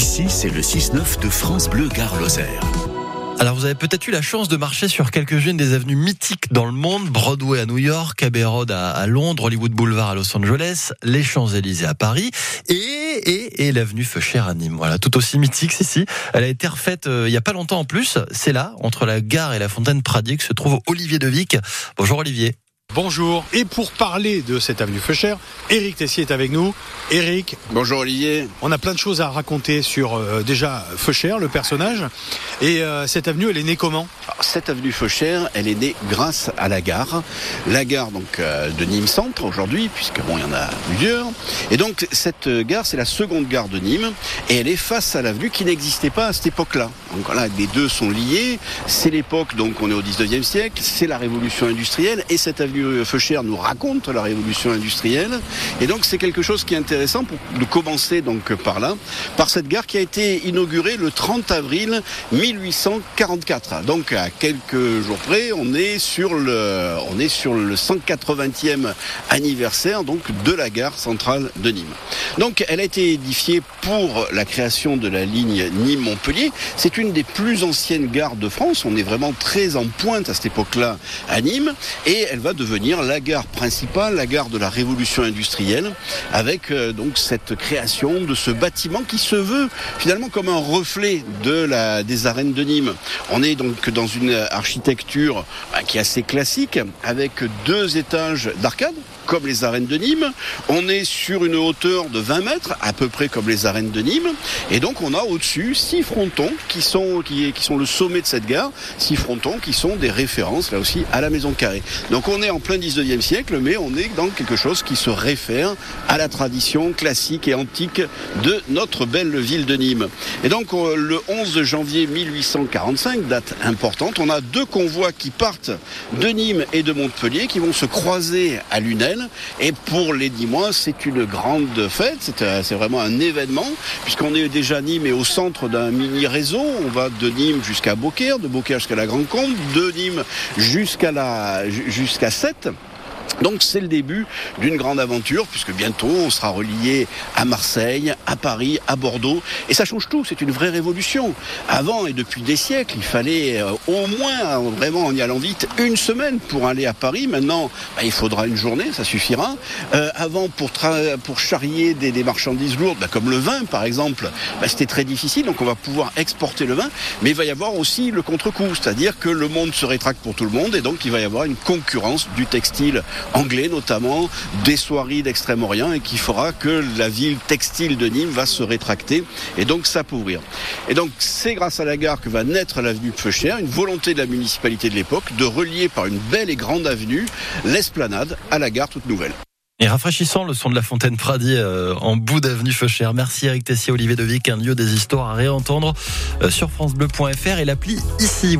Ici, c'est le 6-9 de France Bleu Gare Lozère. Alors vous avez peut-être eu la chance de marcher sur quelques-unes des avenues mythiques dans le monde, Broadway à New York, Abbey Road à, Londres, Hollywood Boulevard à Los Angeles, les Champs-Élysées à Paris et, et, et l'avenue Feuchère à Nîmes. Voilà, tout aussi mythique ici. Elle a été refaite euh, il y a pas longtemps en plus. C'est là, entre la gare et la fontaine Pradier, que se trouve Olivier Devic. Bonjour Olivier. Bonjour. Et pour parler de cette avenue Feuchère, Eric Tessier est avec nous. Eric. Bonjour Olivier. On a plein de choses à raconter sur euh, déjà Feuchère, le personnage. Et euh, cette avenue, elle est née comment? Cette avenue Feuchère, elle est née grâce à la gare. La gare donc euh, de Nîmes Centre aujourd'hui, puisque bon, il y en a plusieurs. Et donc cette gare, c'est la seconde gare de Nîmes. Et elle est face à l'avenue qui n'existait pas à cette époque-là. Donc voilà, les deux sont liés. C'est l'époque, donc on est au 19e siècle, c'est la révolution industrielle. Et cette avenue Feuchère nous raconte la révolution industrielle. Et donc c'est quelque chose qui est intéressant pour, de commencer donc par là, par cette gare qui a été inaugurée le 30 avril 1844. Donc à quelques jours près, on est sur le, on est sur le 180e anniversaire donc de la gare centrale de Nîmes. Donc elle a été édifiée pour la création de la ligne Nîmes-Montpellier. C'est une des plus anciennes gares de France. On est vraiment très en pointe à cette époque-là à Nîmes et elle va devenir la gare principale, la gare de la révolution industrielle, avec euh, donc cette création de ce bâtiment qui se veut finalement comme un reflet de la, des arènes de Nîmes. On est donc dans une architecture bah, qui est assez classique, avec deux étages d'arcade comme les arènes de Nîmes. On est sur une hauteur de 20 mètres, à peu près comme les arènes de Nîmes. Et donc on a au-dessus six frontons qui sont, qui, qui sont le sommet de cette gare, six frontons qui sont des références là aussi à la maison carrée. Donc on est en plein 19e siècle, mais on est dans quelque chose qui se réfère à la tradition classique et antique de notre belle ville de Nîmes. Et donc euh, le 11 janvier 1845, date importante, on a deux convois qui partent de Nîmes et de Montpellier qui vont se croiser à Lunel. Et pour les dix mois, c'est une grande fête, c'est euh, vraiment un événement, puisqu'on est déjà Nîmes et au centre d'un mini réseau. On va de Nîmes jusqu'à Beaucaire, de Beaucaire jusqu'à la Grande Combe, de Nîmes jusqu'à la jusqu'à. ettim. Donc c'est le début d'une grande aventure puisque bientôt on sera relié à Marseille, à Paris, à Bordeaux et ça change tout, c'est une vraie révolution. Avant et depuis des siècles, il fallait euh, au moins vraiment en y allant vite une semaine pour aller à Paris. Maintenant, bah, il faudra une journée, ça suffira. Euh, avant pour pour charrier des, des marchandises lourdes, bah, comme le vin par exemple, bah, c'était très difficile. Donc on va pouvoir exporter le vin, mais il va y avoir aussi le contre-coup, c'est-à-dire que le monde se rétracte pour tout le monde et donc il va y avoir une concurrence du textile anglais notamment, des soieries d'Extrême-Orient et qui fera que la ville textile de Nîmes va se rétracter et donc s'appauvrir. Et donc c'est grâce à la gare que va naître l'avenue Feuchère, une volonté de la municipalité de l'époque de relier par une belle et grande avenue l'esplanade à la gare toute nouvelle. Et rafraîchissant le son de la fontaine Pradier euh, en bout d'avenue Feuchère. Merci Eric Tessier, Olivier Devic, un lieu des histoires à réentendre euh, sur francebleu.fr et l'appli ici.